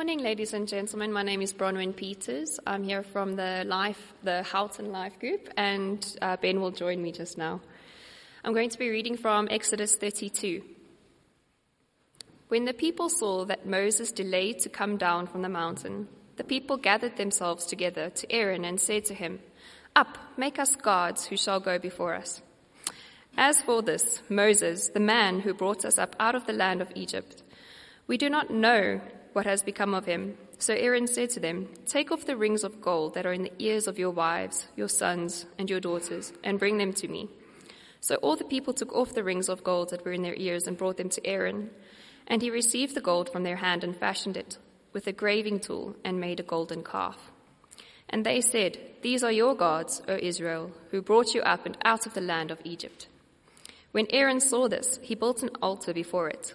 morning, ladies and gentlemen. My name is Bronwyn Peters. I'm here from the Life, the Houghton Life Group, and uh, Ben will join me just now. I'm going to be reading from Exodus 32. When the people saw that Moses delayed to come down from the mountain, the people gathered themselves together to Aaron and said to him, Up, make us gods who shall go before us. As for this, Moses, the man who brought us up out of the land of Egypt, we do not know what has become of him. So Aaron said to them, Take off the rings of gold that are in the ears of your wives, your sons, and your daughters, and bring them to me. So all the people took off the rings of gold that were in their ears and brought them to Aaron. And he received the gold from their hand and fashioned it with a graving tool and made a golden calf. And they said, These are your gods, O Israel, who brought you up and out of the land of Egypt. When Aaron saw this, he built an altar before it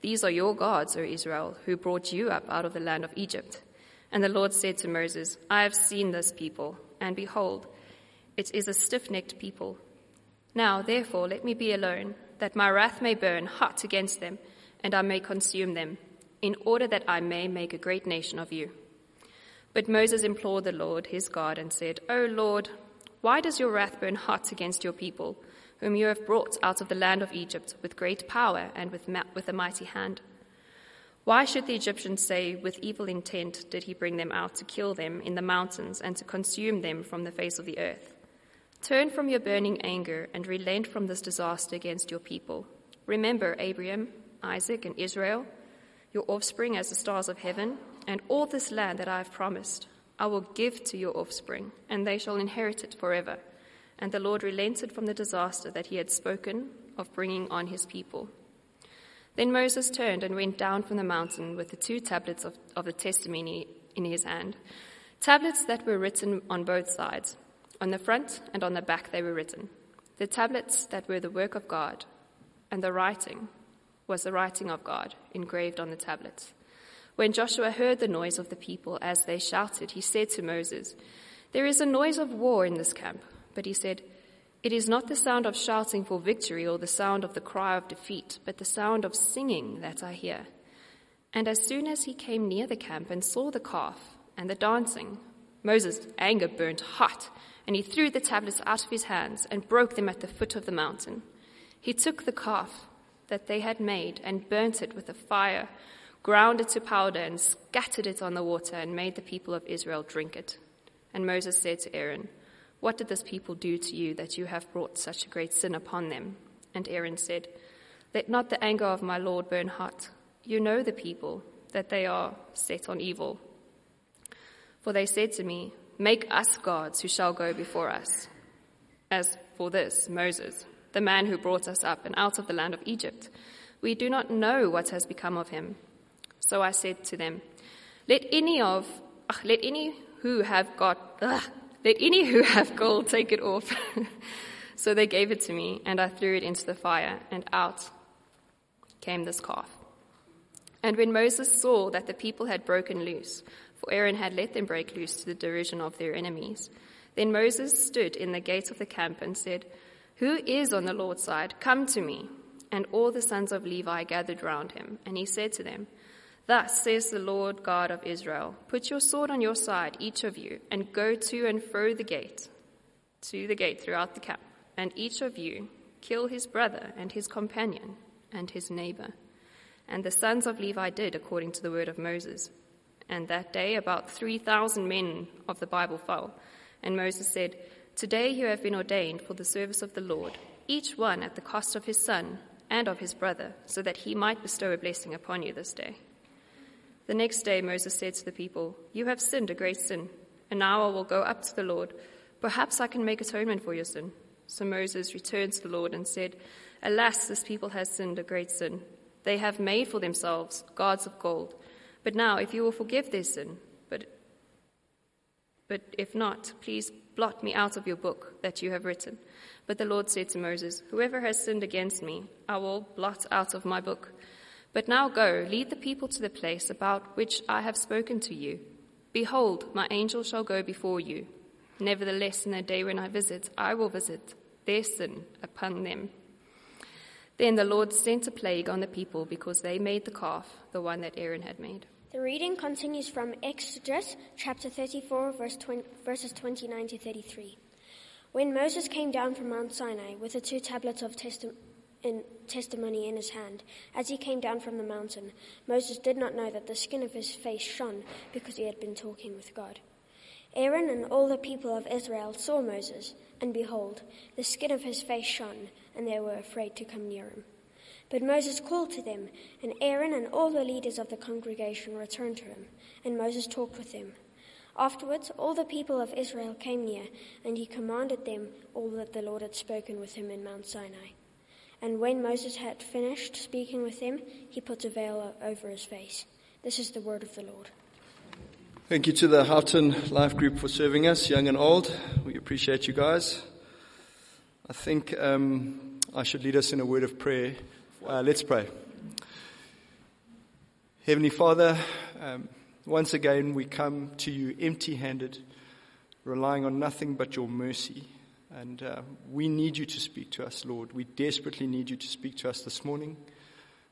These are your gods, O Israel, who brought you up out of the land of Egypt. And the Lord said to Moses, I have seen this people, and behold, it is a stiff necked people. Now, therefore, let me be alone, that my wrath may burn hot against them, and I may consume them, in order that I may make a great nation of you. But Moses implored the Lord, his God, and said, O Lord, why does your wrath burn hot against your people? Whom you have brought out of the land of Egypt with great power and with, ma- with a mighty hand. Why should the Egyptians say, With evil intent did he bring them out to kill them in the mountains and to consume them from the face of the earth? Turn from your burning anger and relent from this disaster against your people. Remember Abraham, Isaac, and Israel, your offspring as the stars of heaven, and all this land that I have promised. I will give to your offspring, and they shall inherit it forever and the Lord relented from the disaster that he had spoken of bringing on his people. Then Moses turned and went down from the mountain with the two tablets of, of the testimony in his hand, tablets that were written on both sides. On the front and on the back they were written. The tablets that were the work of God, and the writing was the writing of God engraved on the tablets. When Joshua heard the noise of the people as they shouted, he said to Moses, There is a noise of war in this camp. But he said, It is not the sound of shouting for victory or the sound of the cry of defeat, but the sound of singing that I hear. And as soon as he came near the camp and saw the calf and the dancing, Moses' anger burned hot, and he threw the tablets out of his hands and broke them at the foot of the mountain. He took the calf that they had made and burnt it with a fire, ground it to powder, and scattered it on the water, and made the people of Israel drink it. And Moses said to Aaron, what did this people do to you that you have brought such a great sin upon them? And Aaron said, Let not the anger of my Lord burn hot. You know the people, that they are set on evil. For they said to me, Make us gods who shall go before us. As for this, Moses, the man who brought us up and out of the land of Egypt, we do not know what has become of him. So I said to them, Let any of, ugh, let any who have got, ugh, let any who have gold take it off. so they gave it to me, and I threw it into the fire, and out came this calf. And when Moses saw that the people had broken loose, for Aaron had let them break loose to the derision of their enemies, then Moses stood in the gate of the camp and said, Who is on the Lord's side? Come to me. And all the sons of Levi gathered round him, and he said to them, Thus says the Lord God of Israel Put your sword on your side, each of you, and go to and fro the gate, to the gate throughout the camp, and each of you kill his brother and his companion and his neighbor. And the sons of Levi did according to the word of Moses. And that day about 3,000 men of the Bible fell. And Moses said, Today you have been ordained for the service of the Lord, each one at the cost of his son and of his brother, so that he might bestow a blessing upon you this day. The next day Moses said to the people, You have sinned a great sin, and now I will go up to the Lord. Perhaps I can make atonement for your sin. So Moses returned to the Lord and said, Alas, this people has sinned a great sin. They have made for themselves gods of gold, But now, if you will forgive their sin, but, but if not, please blot me out of your book that you have written. But the Lord said to Moses, Whoever has sinned against me, I will blot out of my book. But now go, lead the people to the place about which I have spoken to you. Behold, my angel shall go before you. Nevertheless, in the day when I visit, I will visit their sin upon them. Then the Lord sent a plague on the people because they made the calf, the one that Aaron had made. The reading continues from Exodus chapter 34, verse 20, verses 29 to 33. When Moses came down from Mount Sinai with the two tablets of testi- in testimony in his hand, as he came down from the mountain, Moses did not know that the skin of his face shone because he had been talking with God. Aaron and all the people of Israel saw Moses, and behold, the skin of his face shone, and they were afraid to come near him. But Moses called to them, and Aaron and all the leaders of the congregation returned to him, and Moses talked with them. Afterwards, all the people of Israel came near, and he commanded them all that the Lord had spoken with him in Mount Sinai. And when Moses had finished speaking with them, he put a veil over his face. This is the word of the Lord. Thank you to the Houghton Life Group for serving us, young and old. We appreciate you guys. I think um, I should lead us in a word of prayer. Uh, let's pray. Heavenly Father, um, once again, we come to you empty handed, relying on nothing but your mercy. And uh, we need you to speak to us, Lord. We desperately need you to speak to us this morning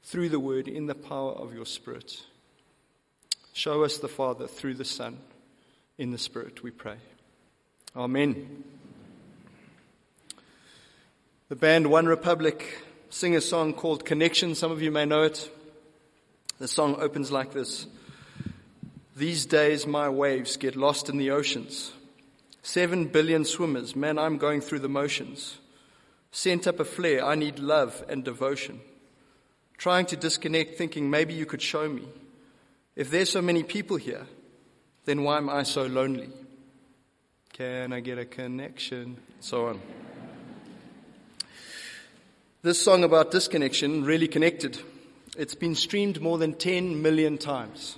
through the word in the power of your Spirit. Show us the Father through the Son in the Spirit, we pray. Amen. The band One Republic sing a song called Connection. Some of you may know it. The song opens like this. These days my waves get lost in the oceans. Seven billion swimmers, man, I'm going through the motions. Sent up a flare, I need love and devotion. Trying to disconnect, thinking maybe you could show me. If there's so many people here, then why am I so lonely? Can I get a connection? So on. This song about disconnection really connected. It's been streamed more than 10 million times.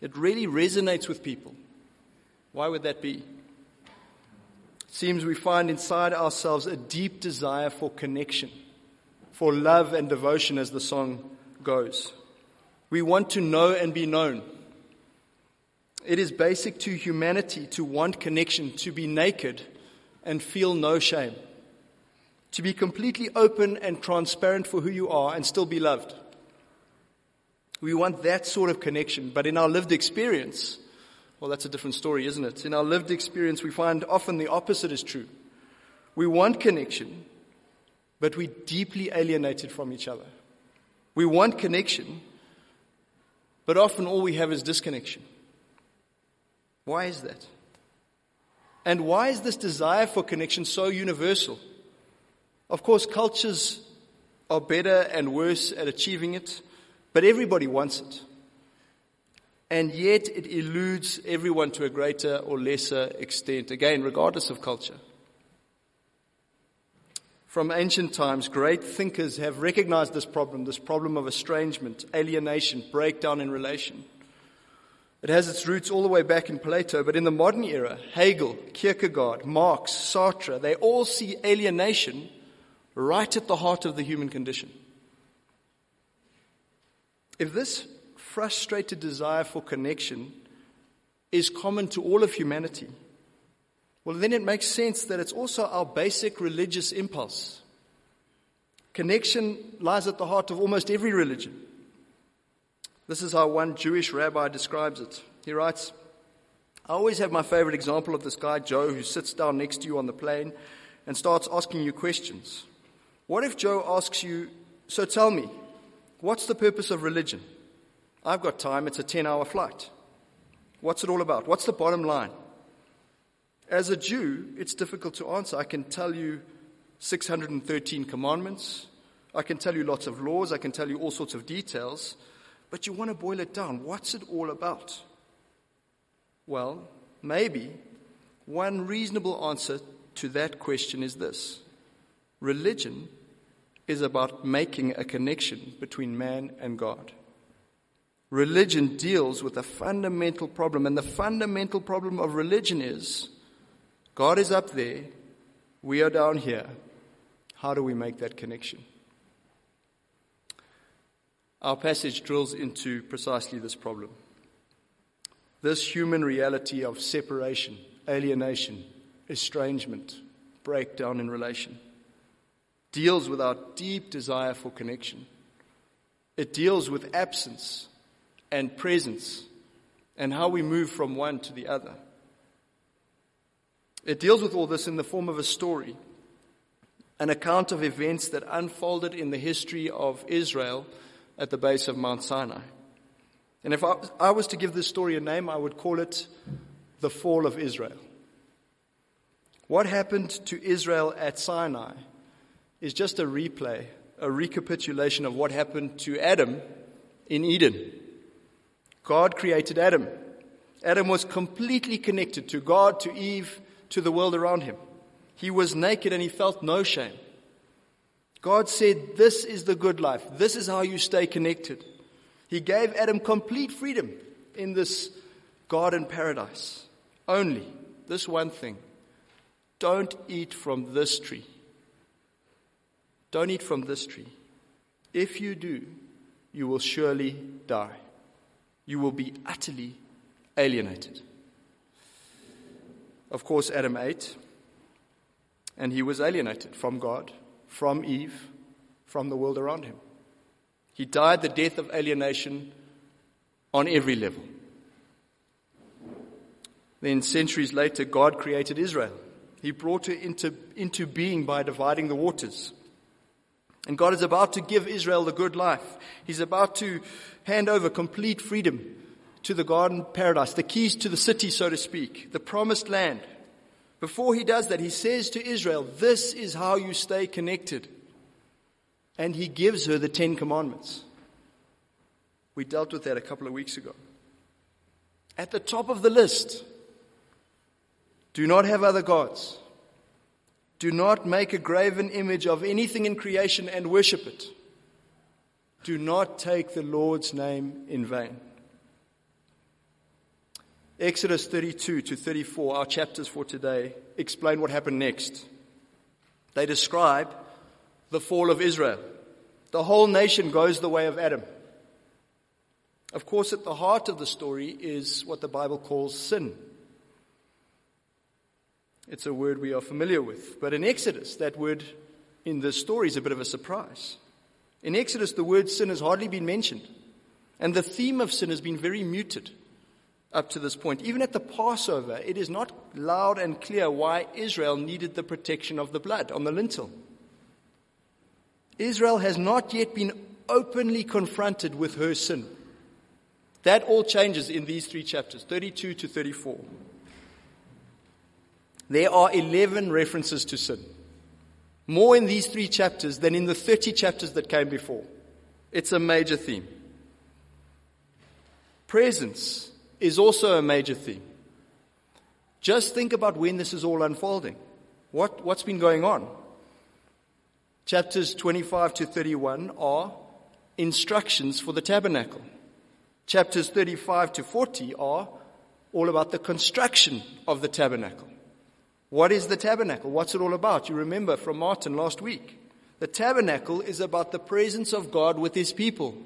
It really resonates with people. Why would that be? Seems we find inside ourselves a deep desire for connection, for love and devotion, as the song goes. We want to know and be known. It is basic to humanity to want connection, to be naked and feel no shame, to be completely open and transparent for who you are and still be loved. We want that sort of connection. But in our lived experience, well, that's a different story, isn't it? In our lived experience, we find often the opposite is true. We want connection, but we're deeply alienated from each other. We want connection, but often all we have is disconnection. Why is that? And why is this desire for connection so universal? Of course, cultures are better and worse at achieving it. But everybody wants it. And yet it eludes everyone to a greater or lesser extent, again, regardless of culture. From ancient times, great thinkers have recognized this problem, this problem of estrangement, alienation, breakdown in relation. It has its roots all the way back in Plato, but in the modern era, Hegel, Kierkegaard, Marx, Sartre, they all see alienation right at the heart of the human condition. If this frustrated desire for connection is common to all of humanity, well, then it makes sense that it's also our basic religious impulse. Connection lies at the heart of almost every religion. This is how one Jewish rabbi describes it. He writes, I always have my favorite example of this guy, Joe, who sits down next to you on the plane and starts asking you questions. What if Joe asks you, So tell me, What's the purpose of religion? I've got time, it's a 10 hour flight. What's it all about? What's the bottom line? As a Jew, it's difficult to answer. I can tell you 613 commandments. I can tell you lots of laws. I can tell you all sorts of details. But you want to boil it down. What's it all about? Well, maybe one reasonable answer to that question is this religion is about making a connection between man and God. Religion deals with a fundamental problem, and the fundamental problem of religion is God is up there, we are down here. How do we make that connection? Our passage drills into precisely this problem. This human reality of separation, alienation, estrangement, breakdown in relation deals with our deep desire for connection. It deals with absence and presence and how we move from one to the other. It deals with all this in the form of a story, an account of events that unfolded in the history of Israel at the base of Mount Sinai. And if I, was to give this story a name, I would call it the fall of Israel. What happened to Israel at Sinai is just a replay, a recapitulation of what happened to Adam in Eden. God created Adam. Adam was completely connected to God, to Eve, to the world around him. He was naked and he felt no shame. God said, This is the good life. This is how you stay connected. He gave Adam complete freedom in this garden paradise. Only this one thing don't eat from this tree. Don't eat from this tree. If you do, you will surely die. You will be utterly alienated. Of course, Adam ate, and he was alienated from God, from Eve, from the world around him. He died the death of alienation on every level. Then, centuries later, God created Israel. He brought her into, into being by dividing the waters. And God is about to give Israel the good life. He's about to hand over complete freedom to the garden paradise, the keys to the city, so to speak, the promised land. Before he does that, he says to Israel, This is how you stay connected. And he gives her the Ten Commandments. We dealt with that a couple of weeks ago. At the top of the list, do not have other gods. Do not make a graven image of anything in creation and worship it. Do not take the Lord's name in vain. Exodus 32 to 34, our chapters for today, explain what happened next. They describe the fall of Israel. The whole nation goes the way of Adam. Of course, at the heart of the story is what the Bible calls sin. It's a word we are familiar with. But in Exodus, that word in this story is a bit of a surprise. In Exodus, the word sin has hardly been mentioned. And the theme of sin has been very muted up to this point. Even at the Passover, it is not loud and clear why Israel needed the protection of the blood on the lintel. Israel has not yet been openly confronted with her sin. That all changes in these three chapters, 32 to 34. There are 11 references to sin. More in these three chapters than in the 30 chapters that came before. It's a major theme. Presence is also a major theme. Just think about when this is all unfolding. What, what's been going on? Chapters 25 to 31 are instructions for the tabernacle. Chapters 35 to 40 are all about the construction of the tabernacle. What is the tabernacle? What's it all about? You remember from Martin last week. The tabernacle is about the presence of God with his people.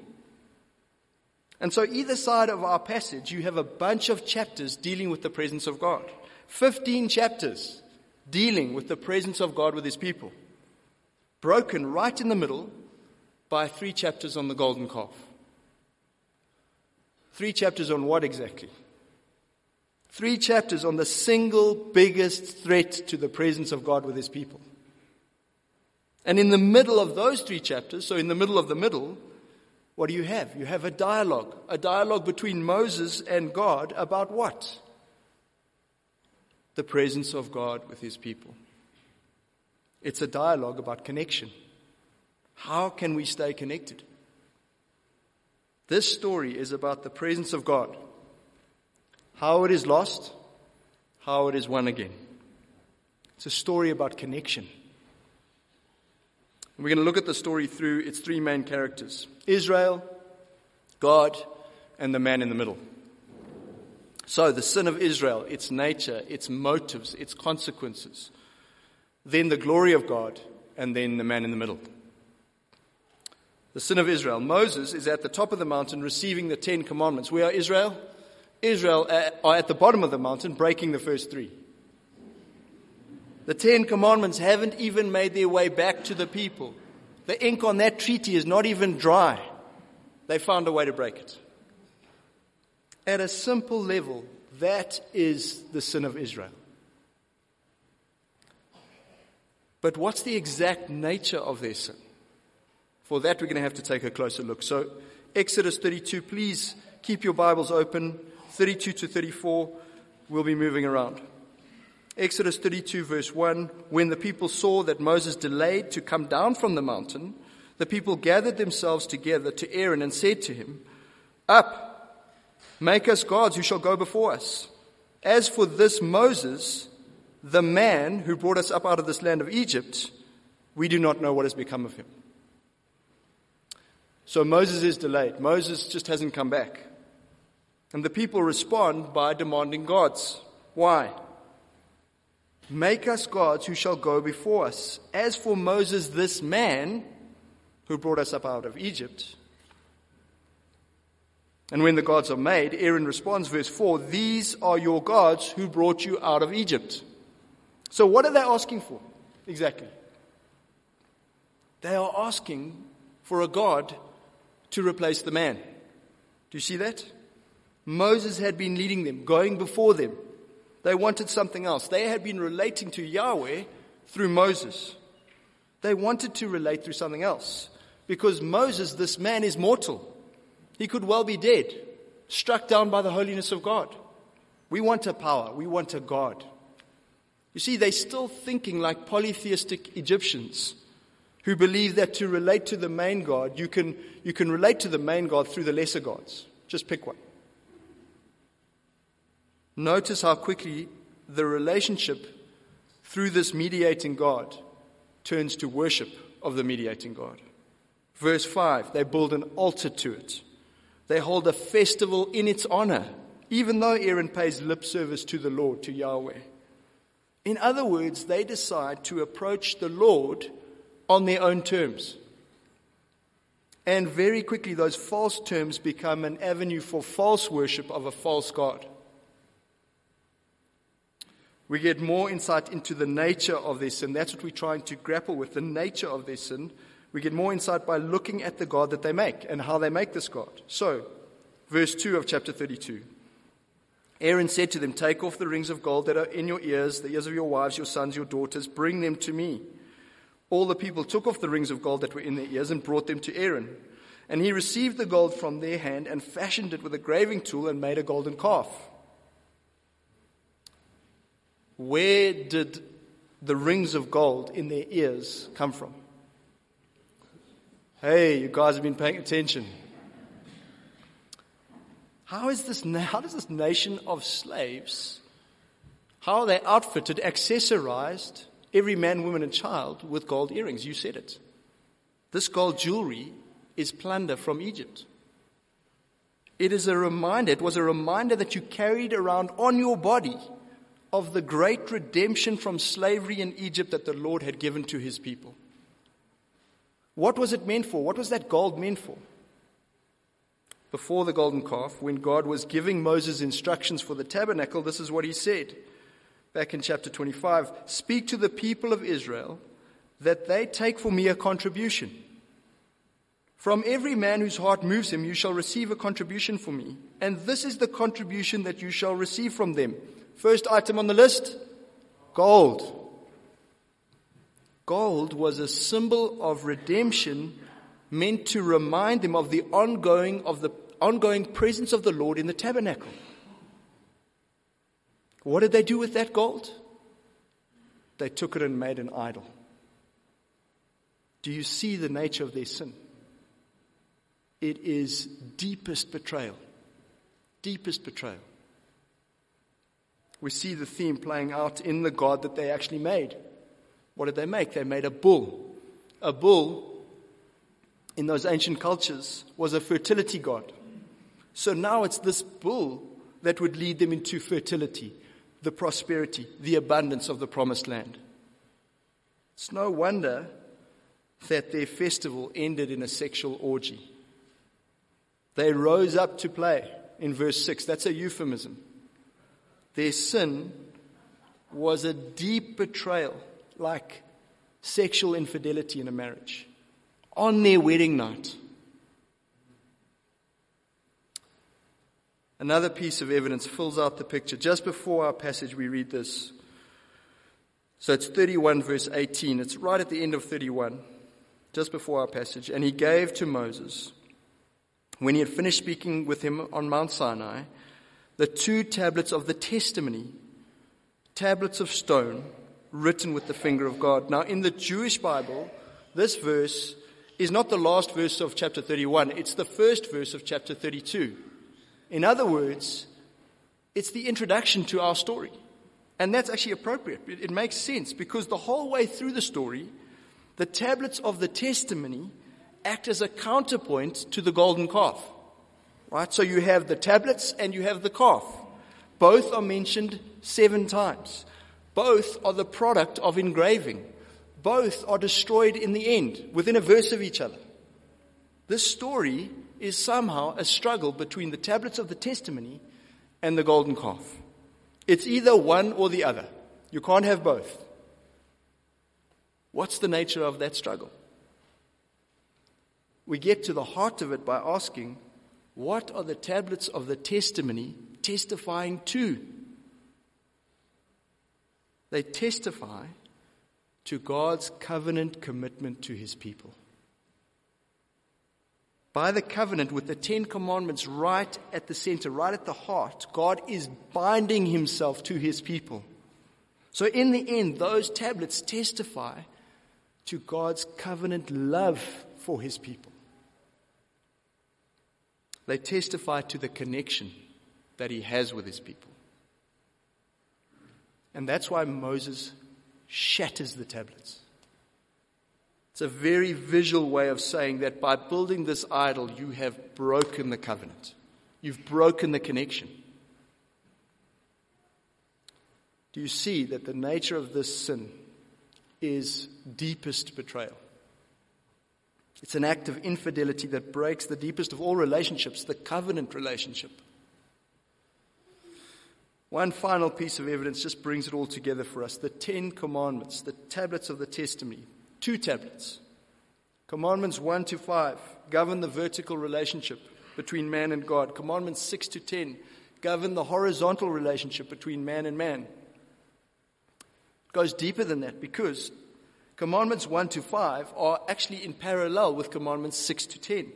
And so, either side of our passage, you have a bunch of chapters dealing with the presence of God. 15 chapters dealing with the presence of God with his people. Broken right in the middle by three chapters on the golden calf. Three chapters on what exactly? Three chapters on the single biggest threat to the presence of God with his people. And in the middle of those three chapters, so in the middle of the middle, what do you have? You have a dialogue, a dialogue between Moses and God about what? The presence of God with his people. It's a dialogue about connection. How can we stay connected? This story is about the presence of God how it is lost, how it is won again. It's a story about connection. we're going to look at the story through its three main characters Israel, God, and the man in the middle. So the sin of Israel, its nature, its motives, its consequences. Then the glory of God, and then the man in the middle. The sin of Israel. Moses is at the top of the mountain receiving the Ten Commandments. We are Israel. Israel are at the bottom of the mountain breaking the first three. The Ten Commandments haven't even made their way back to the people. The ink on that treaty is not even dry. They found a way to break it. At a simple level, that is the sin of Israel. But what's the exact nature of their sin? For that, we're going to have to take a closer look. So, Exodus 32, please keep your Bibles open. 32 to 34, we'll be moving around. Exodus 32, verse 1 When the people saw that Moses delayed to come down from the mountain, the people gathered themselves together to Aaron and said to him, Up, make us gods who shall go before us. As for this Moses, the man who brought us up out of this land of Egypt, we do not know what has become of him. So Moses is delayed. Moses just hasn't come back. And the people respond by demanding gods. Why? Make us gods who shall go before us. As for Moses, this man who brought us up out of Egypt. And when the gods are made, Aaron responds, verse 4 These are your gods who brought you out of Egypt. So, what are they asking for exactly? They are asking for a God to replace the man. Do you see that? Moses had been leading them, going before them. They wanted something else. They had been relating to Yahweh through Moses. They wanted to relate through something else. Because Moses, this man, is mortal. He could well be dead, struck down by the holiness of God. We want a power. We want a God. You see, they're still thinking like polytheistic Egyptians who believe that to relate to the main God, you can, you can relate to the main God through the lesser gods. Just pick one. Notice how quickly the relationship through this mediating God turns to worship of the mediating God. Verse 5 they build an altar to it, they hold a festival in its honor, even though Aaron pays lip service to the Lord, to Yahweh. In other words, they decide to approach the Lord on their own terms. And very quickly, those false terms become an avenue for false worship of a false God we get more insight into the nature of their sin. That's what we're trying to grapple with the nature of their sin. We get more insight by looking at the God that they make and how they make this God. So, verse 2 of chapter 32. Aaron said to them, Take off the rings of gold that are in your ears, the ears of your wives, your sons, your daughters, bring them to me. All the people took off the rings of gold that were in their ears and brought them to Aaron. And he received the gold from their hand and fashioned it with a graving tool and made a golden calf. Where did the rings of gold in their ears come from? Hey, you guys have been paying attention. How is this, how does this nation of slaves, how are they outfitted, accessorized, every man, woman, and child with gold earrings? You said it. This gold jewelry is plunder from Egypt. It is a reminder, it was a reminder that you carried around on your body of the great redemption from slavery in Egypt that the Lord had given to his people. What was it meant for? What was that gold meant for? Before the golden calf, when God was giving Moses instructions for the tabernacle, this is what he said. Back in chapter 25 Speak to the people of Israel that they take for me a contribution. From every man whose heart moves him, you shall receive a contribution for me. And this is the contribution that you shall receive from them First item on the list gold. Gold was a symbol of redemption meant to remind them of the ongoing of the ongoing presence of the Lord in the tabernacle. What did they do with that gold? They took it and made an idol. Do you see the nature of their sin? It is deepest betrayal. Deepest betrayal we see the theme playing out in the God that they actually made. What did they make? They made a bull. A bull in those ancient cultures was a fertility god. So now it's this bull that would lead them into fertility, the prosperity, the abundance of the promised land. It's no wonder that their festival ended in a sexual orgy. They rose up to play in verse 6. That's a euphemism. Their sin was a deep betrayal, like sexual infidelity in a marriage, on their wedding night. Another piece of evidence fills out the picture. Just before our passage, we read this. So it's 31 verse 18. It's right at the end of 31, just before our passage. And he gave to Moses, when he had finished speaking with him on Mount Sinai, the two tablets of the testimony, tablets of stone, written with the finger of God. Now, in the Jewish Bible, this verse is not the last verse of chapter 31, it's the first verse of chapter 32. In other words, it's the introduction to our story. And that's actually appropriate. It, it, makes sense because the whole way through the story, the tablets of the testimony act as a counterpoint to the golden calf. Right? So you have the tablets and you have the calf. Both are mentioned seven times. Both are the product of engraving. Both are destroyed in the end, within a verse of each other. This story is somehow a struggle between the tablets of the testimony and the golden calf. It's either one or the other. You can't have both. What's the nature of that struggle? We get to the heart of it by asking, what are the tablets of the testimony testifying to? They testify to God's covenant commitment to his people by the covenant with the Ten Commandments right at the center, right at the heart, God is binding himself to his people. So in the end, those tablets testify to God's covenant love for his people. They testify to the connection that he has with his people. And that's why Moses shatters the tablets. It's a very visual way of saying that by building this idol, you have broken the covenant. You've broken the connection. Do you see that the nature of this sin is deepest betrayal? It's an act of infidelity that breaks the deepest of all relationships, the covenant relationship. One final piece of evidence just brings it all together for us. The Ten Commandments, the tablets of the testimony, two tablets. Commandments 1 to 5 govern the vertical relationship between man and God. Commandments 6 to 10 govern the horizontal relationship between man and man. It goes deeper than that because Commandments 1 to 5 are actually in parallel with Commandments 6 to 10.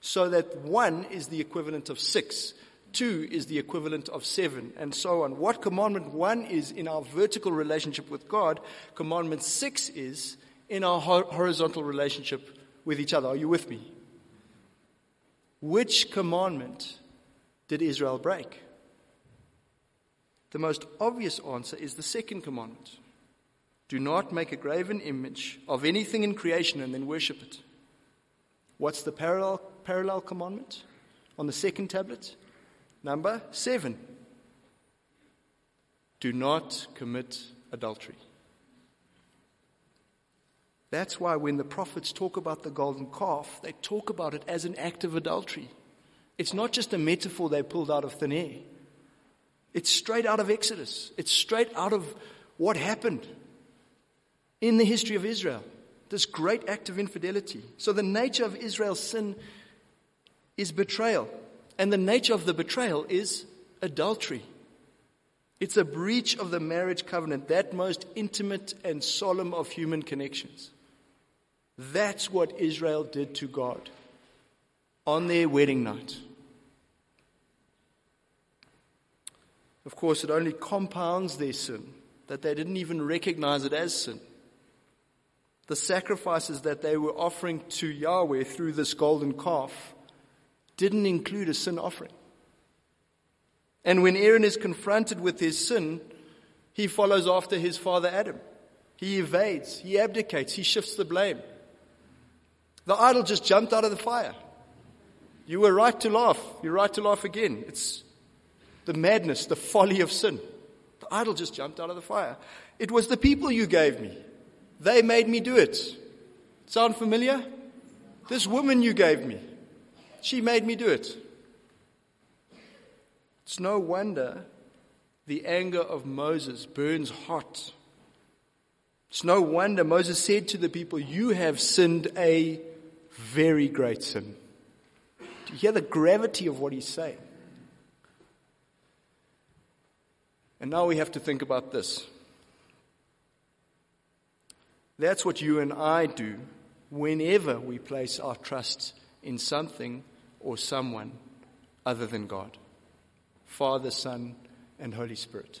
So that 1 is the equivalent of 6, 2 is the equivalent of 7, and so on. What Commandment 1 is in our vertical relationship with God, Commandment 6 is in our horizontal relationship with each other. Are you with me? Which commandment did Israel break? The most obvious answer is the second commandment. Do not make a graven image of anything in creation and then worship it. What's the parallel, parallel commandment on the second tablet? Number seven. Do not commit adultery. That's why when the prophets talk about the golden calf, they talk about it as an act of adultery. It's not just a metaphor they pulled out of thin air. It's straight out of Exodus. It's straight out of what happened in the history of Israel. This great act of infidelity. So the nature of Israel's sin is betrayal. And the nature of the betrayal is adultery. It's a breach of the marriage covenant, that most intimate and solemn of human connections. That's what Israel did to God on their wedding night. Of course, it only compounds their sin that they didn't even recognize it as sin. The sacrifices that they were offering to Yahweh through this golden calf didn't include a sin offering. And when Aaron is confronted with his sin, he follows after his father Adam. He evades, he abdicates, he shifts the blame. The idol just jumped out of the fire. You were right to laugh. You're right to laugh again. It's the madness, the folly of sin. The idol just jumped out of the fire. It was the people you gave me. They made me do it. Sound familiar? This woman you gave me. She made me do it. It's no wonder the anger of Moses burns hot. It's no wonder Moses said to the people, You have sinned a very great sin. Do you hear the gravity of what he's saying? And now we have to think about this. That's what you and I do whenever we place our trust in something or someone other than God Father, Son, and Holy Spirit.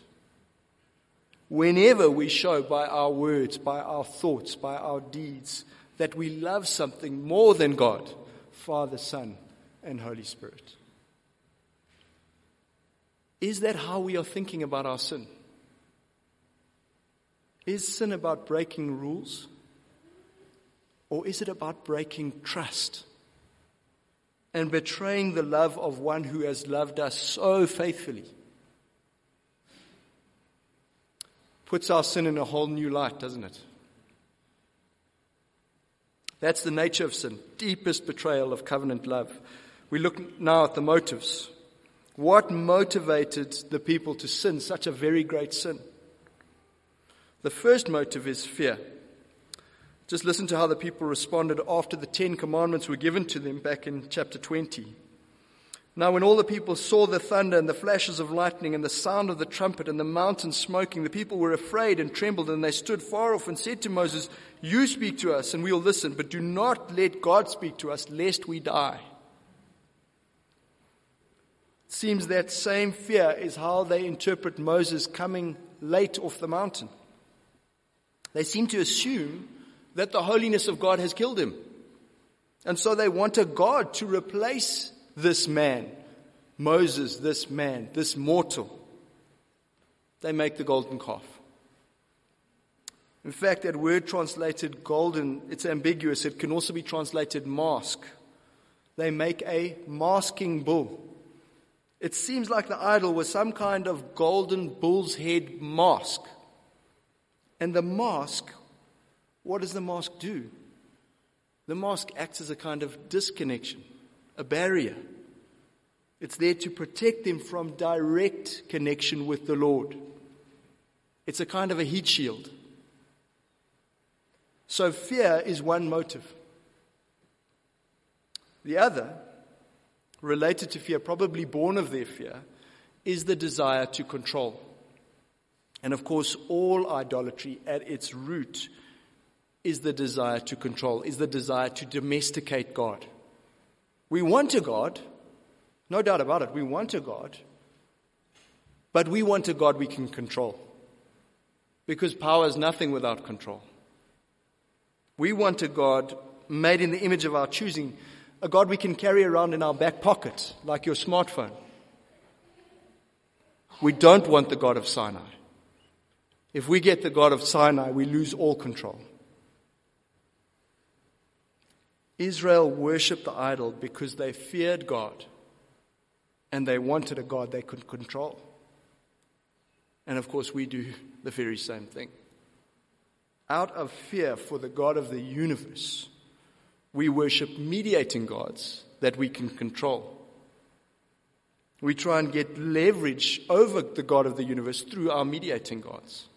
Whenever we show by our words, by our thoughts, by our deeds, that we love something more than God, Father, Son, and Holy Spirit. Is that how we are thinking about our sin? Is sin about breaking rules? Or is it about breaking trust and betraying the love of one who has loved us so faithfully? Puts our sin in a whole new light, doesn't it? That's the nature of sin, deepest betrayal of covenant love. We look now at the motives. What motivated the people to sin such a very great sin? The first motive is fear. Just listen to how the people responded after the Ten Commandments were given to them back in chapter 20. Now, when all the people saw the thunder and the flashes of lightning and the sound of the trumpet and the mountain smoking, the people were afraid and trembled, and they stood far off and said to Moses, You speak to us, and we'll listen, but do not let God speak to us, lest we die. It seems that same fear is how they interpret Moses coming late off the mountain. They seem to assume that the holiness of God has killed him. And so they want a God to replace this man, Moses, this man, this mortal. They make the golden calf. In fact, that word translated golden, it's ambiguous. It can also be translated mask. They make a masking bull. It seems like the idol was some kind of golden bull's head mask. And the mask, what does the mask do? The mask acts as a kind of disconnection, a barrier. It's there to protect them from direct connection with the Lord. It's a kind of a heat shield. So fear is one motive. The other, related to fear, probably born of their fear, is the desire to control. And of course, all idolatry at its root is the desire to control, is the desire to domesticate God. We want a God, no doubt about it, we want a God, but we want a God we can control. Because power is nothing without control. We want a God made in the image of our choosing, a God we can carry around in our back pocket, like your smartphone. We don't want the God of Sinai. If we get the God of Sinai, we lose all control. Israel worshipped the idol because they feared God and they wanted a God they could control. And of course, we do the very same thing. Out of fear for the God of the universe, we worship mediating gods that we can control. We try and get leverage over the God of the universe through our mediating gods.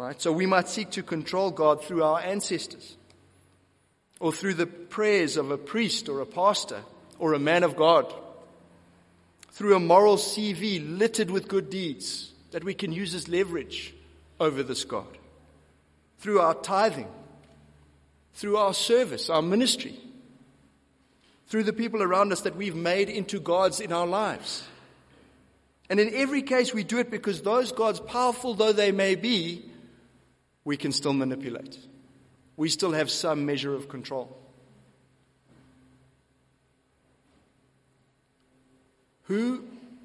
Right? So we might seek to control God through our ancestors, or through the prayers of a priest or a pastor or a man of God, through a moral CV littered with good deeds that we can use as leverage over this God, through our tithing, through our service, our ministry, through the people around us that we've made into gods in our lives. And in every case, we do it because those gods, powerful though they may be, we can still manipulate. We still have some measure of control. Who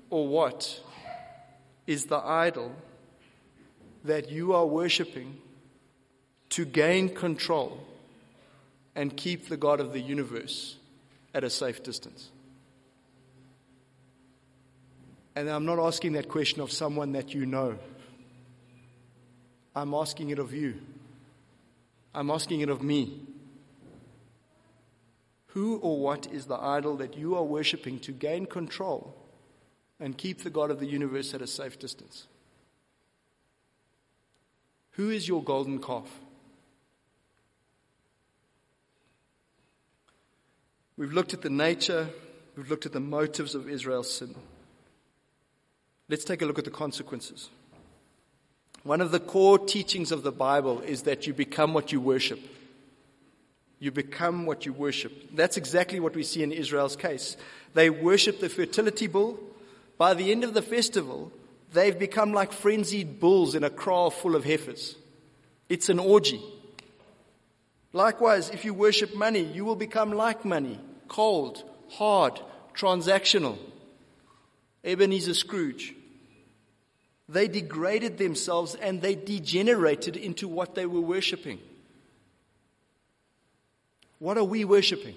or what is the idol that you are worshiping to gain control and keep the God of the universe at a safe distance? And I'm not asking that question of someone that you know. I'm asking it of you. I'm asking it of me. Who or what is the idol that you are worshiping to gain control and keep the God of the universe at a safe distance? Who is your golden calf? We've looked at the nature, we've looked at the motives of Israel's sin. Let's take a look at the consequences. One of the core teachings of the Bible is that you become what you worship. You become what you worship. That's exactly what we see in Israel's case. They worship the fertility bull. By the end of the festival, they've become like frenzied bulls in a kraal full of heifers. It's an orgy. Likewise, if you worship money, you will become like money cold, hard, transactional. Ebenezer Scrooge. They degraded themselves and they degenerated into what they were worshipping. What are we worshipping?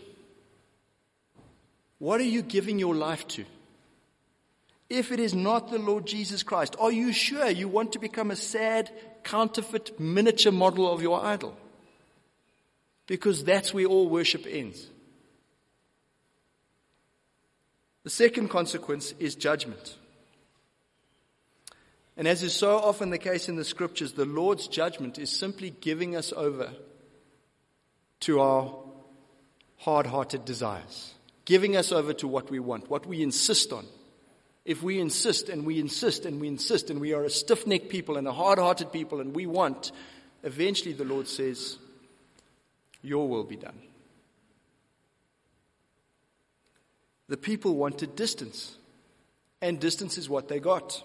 What are you giving your life to? If it is not the Lord Jesus Christ, are you sure you want to become a sad, counterfeit, miniature model of your idol? Because that's where all worship ends. The second consequence is judgment. And as is so often the case in the scriptures, the Lord's judgment is simply giving us over to our hard hearted desires, giving us over to what we want, what we insist on. If we insist and we insist and we insist and we are a stiff necked people and a hard hearted people and we want, eventually the Lord says, Your will be done. The people wanted distance, and distance is what they got.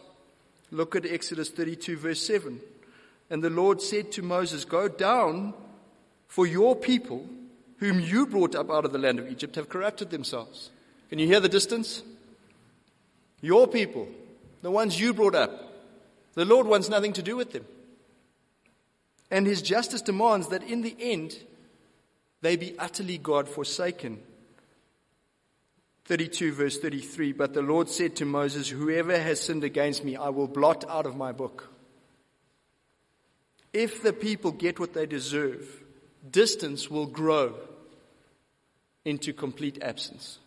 Look at Exodus 32, verse 7. And the Lord said to Moses, Go down, for your people, whom you brought up out of the land of Egypt, have corrupted themselves. Can you hear the distance? Your people, the ones you brought up, the Lord wants nothing to do with them. And his justice demands that in the end, they be utterly God forsaken 32 verse 33, but the Lord said to Moses, whoever has sinned against me, I will blot out of my book. If the people get what they deserve, distance will grow into complete absence.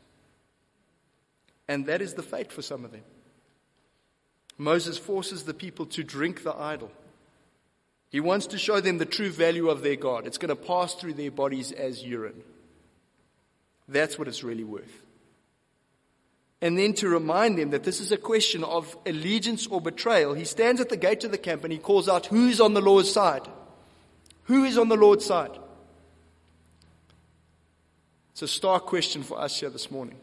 And that is the fate for some of them. Moses forces the people to drink the idol. He wants to show them the true value of their God. It's going to pass through their bodies as urine. That's what it's really worth and then to remind them that this is a question of allegiance or betrayal, he stands at the gate of the camp and he calls out, Who's on the Lord's side? Who is on the Lord's side? It's a stark question for us here this morning.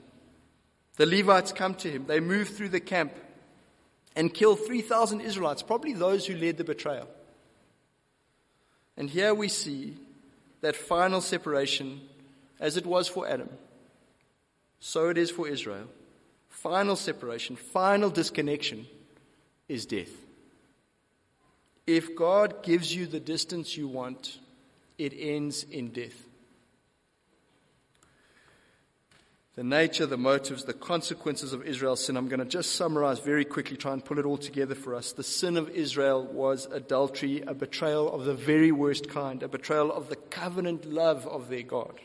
The Levites come to him, they move through the camp and kill 3,000 Israelites, probably those who led the betrayal. And here we see that final separation, as it was for Adam, so it is for Israel final separation, final disconnection is death. If God gives you the distance you want, it ends in death. The nature, the motives, the consequences of Israel's sin. I'm going to just summarize very quickly, try and pull it all together for us. The sin of Israel was adultery, a betrayal of the very worst kind, a betrayal of the covenant love of their God.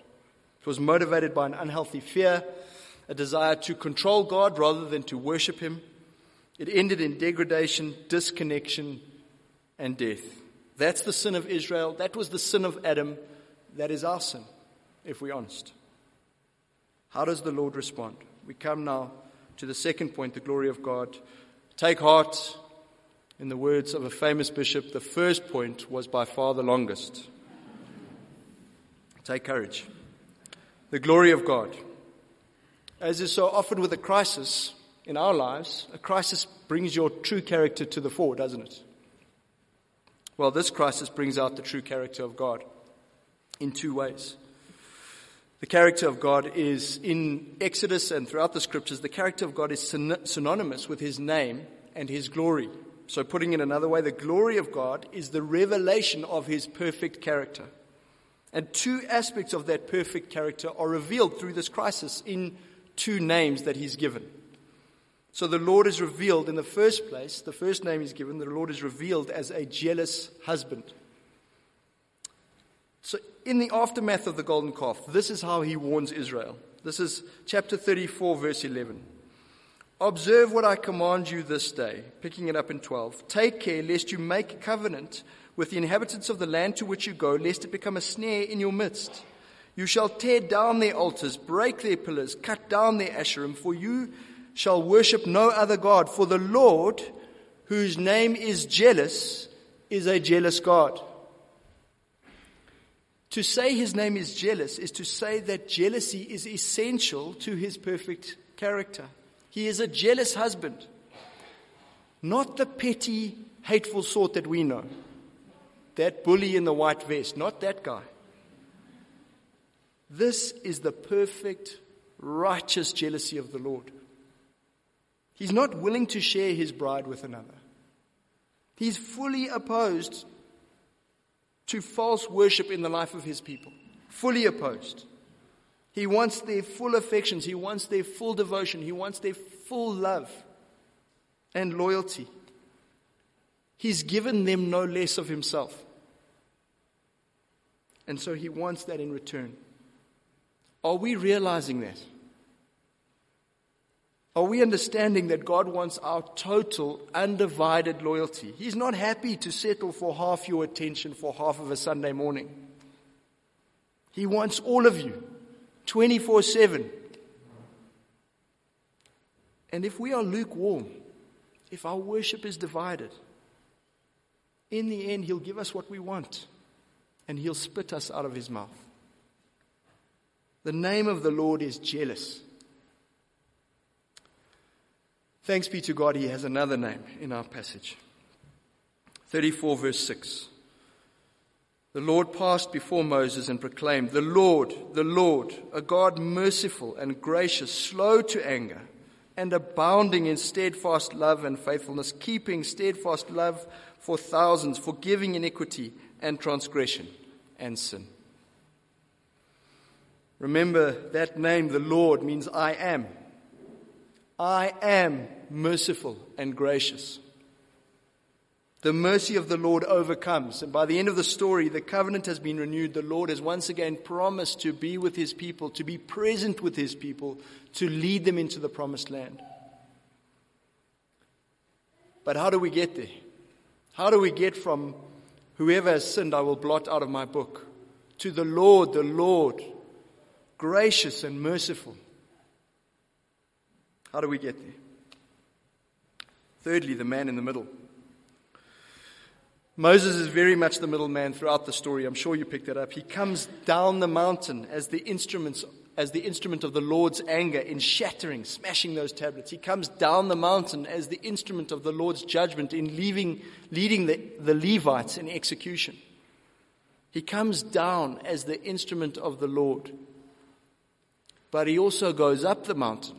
It was motivated by an unhealthy fear, a desire to control God rather than to worship Him. It ended in degradation, disconnection, and death. That's the sin of Israel. That was the sin of Adam. That is our sin, if we're honest. How does the Lord respond? We come now to the second point the glory of God. Take heart. In the words of a famous bishop, the first point was by far the longest. Take courage. The glory of God. As is so often with a crisis in our lives, a crisis brings your true character to the fore, doesn't it? Well, this crisis brings out the true character of God in two ways. The character of God is in Exodus and throughout the scriptures, the character of God is synonymous with his name and his glory. So, putting it another way, the glory of God is the revelation of his perfect character. And two aspects of that perfect character are revealed through this crisis in two names that he's given. So the Lord is revealed in the first place, the first name is given, the Lord is revealed as a jealous husband. So in the aftermath of the golden calf, this is how he warns Israel. This is chapter 34, verse 11. Observe what I command you this day, picking it up in 12. Take care lest you make a covenant with the inhabitants of the land to which you go, lest it become a snare in your midst. You shall tear down their altars, break their pillars, cut down their asherim, for you shall worship no other God. For the Lord, whose name is jealous, is a jealous God. To say his name is jealous is to say that jealousy is essential to his perfect character. He is a jealous husband, not the petty, hateful sort that we know. That bully in the white vest, not that guy. This is the perfect, righteous jealousy of the Lord. He's not willing to share his bride with another. He's fully opposed to false worship in the life of his people. Fully opposed. He wants their full affections. He wants their full devotion. He wants their full love and loyalty. He's given them no less of himself. And so he wants that in return. Are we realizing that? Are we understanding that God wants our total, undivided loyalty? He's not happy to settle for half your attention for half of a Sunday morning. He wants all of you, 24 7. And if we are lukewarm, if our worship is divided, in the end, He'll give us what we want and He'll spit us out of His mouth. The name of the Lord is jealous. Thanks be to God, He has another name in our passage. 34, verse 6. The Lord passed before Moses and proclaimed, The Lord, the Lord, a God merciful and gracious, slow to anger, and abounding in steadfast love and faithfulness, keeping steadfast love for thousands, forgiving iniquity and transgression and sin. Remember that name, the Lord, means I am. I am merciful and gracious. The mercy of the Lord overcomes. And by the end of the story, the covenant has been renewed. The Lord has once again promised to be with his people, to be present with his people, to lead them into the promised land. But how do we get there? How do we get from whoever has sinned, I will blot out of my book, to the Lord, the Lord, gracious and merciful? How do we get there? Thirdly, the man in the middle. Moses is very much the middleman throughout the story. I'm sure you picked that up. He comes down the mountain as the instruments as the instrument of the Lord's anger in shattering, smashing those tablets. He comes down the mountain as the instrument of the Lord's judgment in leaving, leading the, the Levites in execution. He comes down as the instrument of the Lord. But he also goes up the mountain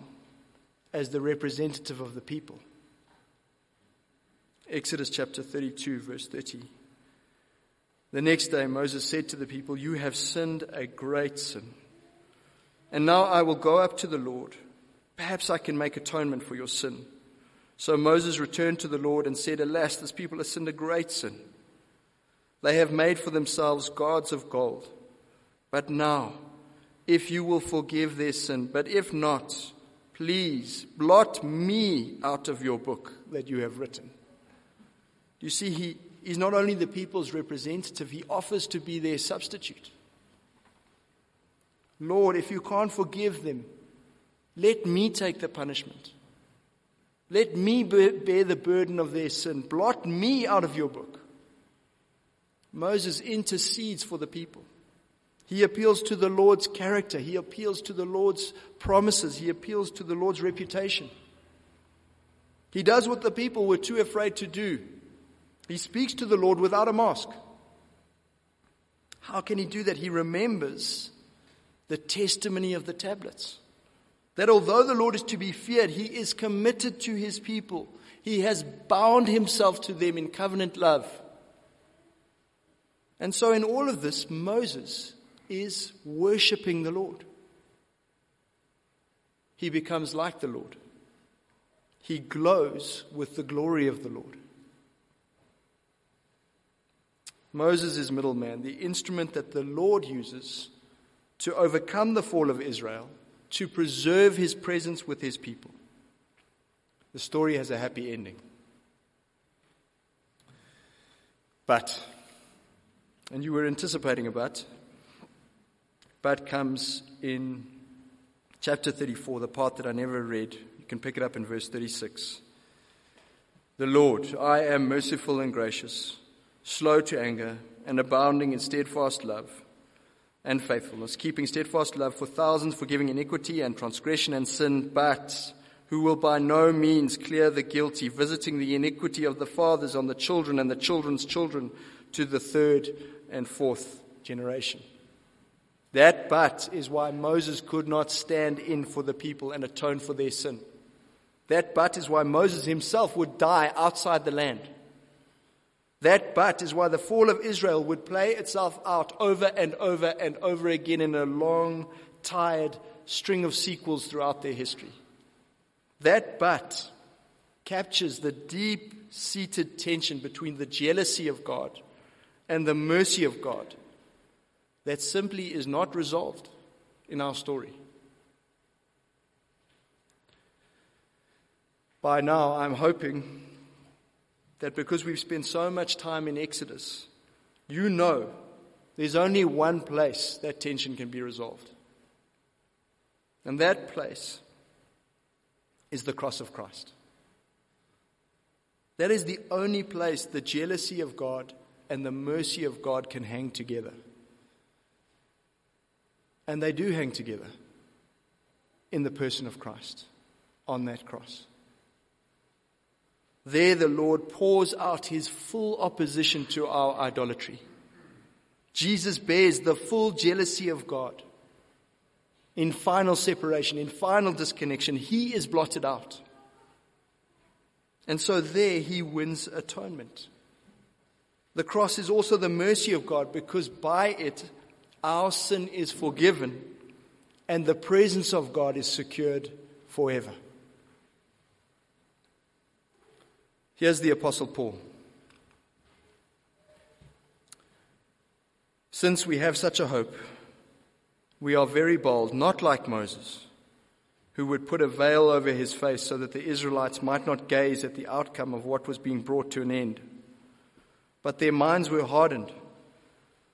as the representative of the people. Exodus chapter 32, verse 30. The next day, Moses said to the people, You have sinned a great sin. And now I will go up to the Lord. Perhaps I can make atonement for your sin. So Moses returned to the Lord and said, Alas, this people have sinned a great sin. They have made for themselves gods of gold. But now, if you will forgive their sin, but if not, Please blot me out of your book that you have written. You see, he is not only the people's representative, he offers to be their substitute. Lord, if you can't forgive them, let me take the punishment. Let me bear the burden of their sin. Blot me out of your book. Moses intercedes for the people. He appeals to the Lord's character. He appeals to the Lord's promises. He appeals to the Lord's reputation. He does what the people were too afraid to do. He speaks to the Lord without a mask. How can he do that? He remembers the testimony of the tablets. That although the Lord is to be feared, he is committed to his people. He has bound himself to them in covenant love. And so, in all of this, Moses is worshiping the Lord. He becomes like the Lord. He glows with the glory of the Lord. Moses is middleman, the instrument that the Lord uses to overcome the fall of Israel, to preserve his presence with his people. The story has a happy ending. But, and you were anticipating a but, but comes in chapter 34, the part that I never read. You can pick it up in verse 36. The Lord, I am merciful and gracious slow to anger, and abounding in steadfast love and faithfulness, keeping steadfast love for thousands, forgiving iniquity and transgression and sin, but who will by no means clear the guilty, visiting the iniquity of the fathers on the children and the children's children to the third and fourth generation. That but is why Moses could not stand in for the people and atone for their sin. That but is why Moses himself would die outside the land. That but is why the fall of Israel would play itself out over and over and over again in a long, tired string of sequels throughout their history. That but captures the deep seated tension between the jealousy of God and the mercy of God that simply is not resolved in our story. By now, I'm hoping that because we've spent so much time in Exodus, you know there's only one place that tension can be resolved. And that place is the cross of Christ. That is the only place the jealousy of God and the mercy of God can hang together. And they do hang together in the person of Christ on that cross. There, the Lord pours out his full opposition to our idolatry. Jesus bears the full jealousy of God. In final separation, in final disconnection, he is blotted out. And so there he wins atonement. The cross is also the mercy of God because by it our sin is forgiven and the presence of God is secured forever. Here's the Apostle Paul. Since we have such a hope, we are very bold, not like Moses, who would put a veil over his face so that the Israelites might not gaze at the outcome of what was being brought to an end. But their minds were hardened.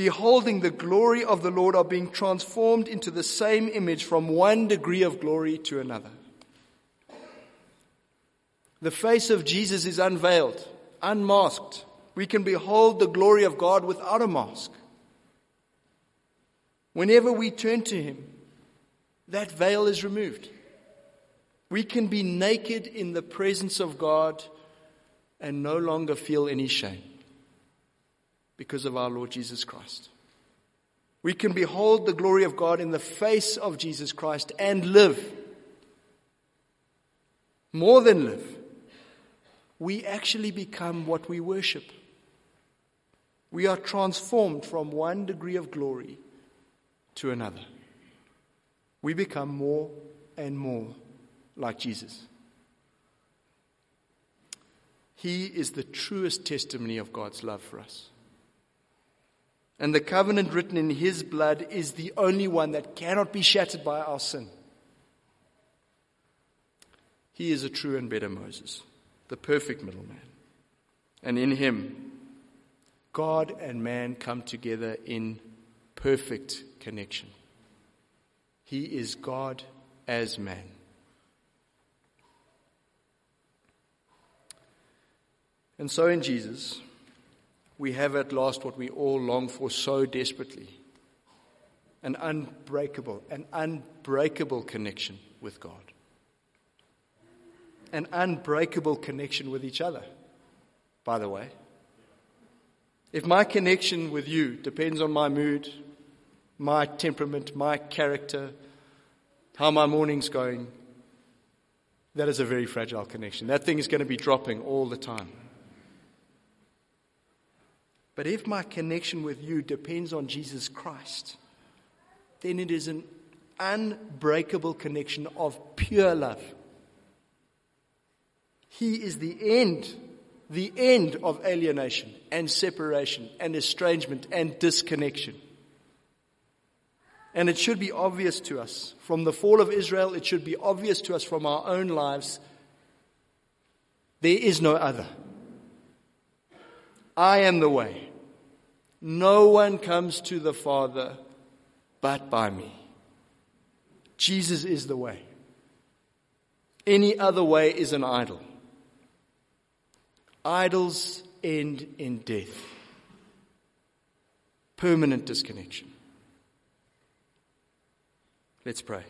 beholding the glory of the Lord, are being transformed into the same image from one degree of glory to another. The face of Jesus is unveiled, unmasked. We can behold the glory of God without a mask. Whenever we turn to Him, that veil is removed. We can be naked in the presence of God and no longer feel any shame because of our Lord Jesus Christ. We can behold the glory of God in the face of Jesus Christ and live. More than live we actually become what we worship. We are transformed from one degree of glory to another. We become more and more like Jesus. He is the truest testimony of God's love for us. And the covenant written in His blood is the only one that cannot be shattered by our sin. He is a true and better Moses the perfect middleman. And in him, God and man come together in perfect connection. He is God as man. And so in Jesus, we have at last what we all long for so desperately an unbreakable, an unbreakable connection with God. an unbreakable connection with each other, by the way. If my connection with you depends on my mood, my temperament, my character, how my morning's going, that is a very fragile connection. That thing is going to be dropping all the time. But if my connection with you depends on Jesus Christ, then it is an unbreakable connection of pure love. He is the end, the end of alienation and separation and estrangement and disconnection. And it should be obvious to us from the fall of Israel, it should be obvious to us from our own lives there is no other. I am the way. No one comes to the Father but by me. Jesus is the way. Any other way is an idol. Idols end in death, permanent disconnection. Let's pray.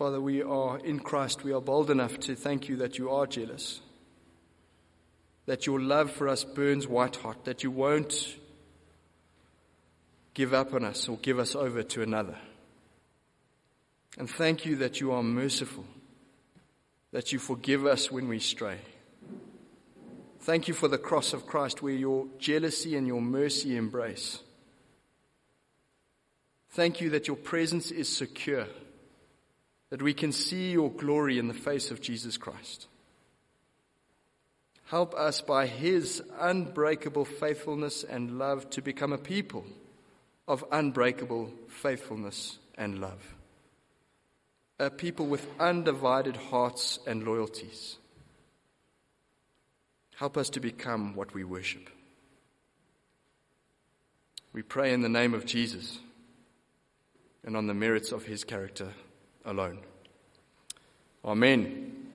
Father, we are in Christ, we are bold enough to thank you that you are jealous, that your love for us burns white hot, that you won't give up on us or give us over to another. And thank you that you are merciful that you forgive us when we stray. Thank you for the cross of Christ where your jealousy and your mercy embrace. Thank you that your presence is secure, that we can see your glory in the face of Jesus Christ. Help us by his unbreakable faithfulness and love to become a people of unbreakable faithfulness and love a people with undivided hearts and loyalties. Help us to become what we worship. We pray in the name of Jesus and on the merits of his character alone. Amen.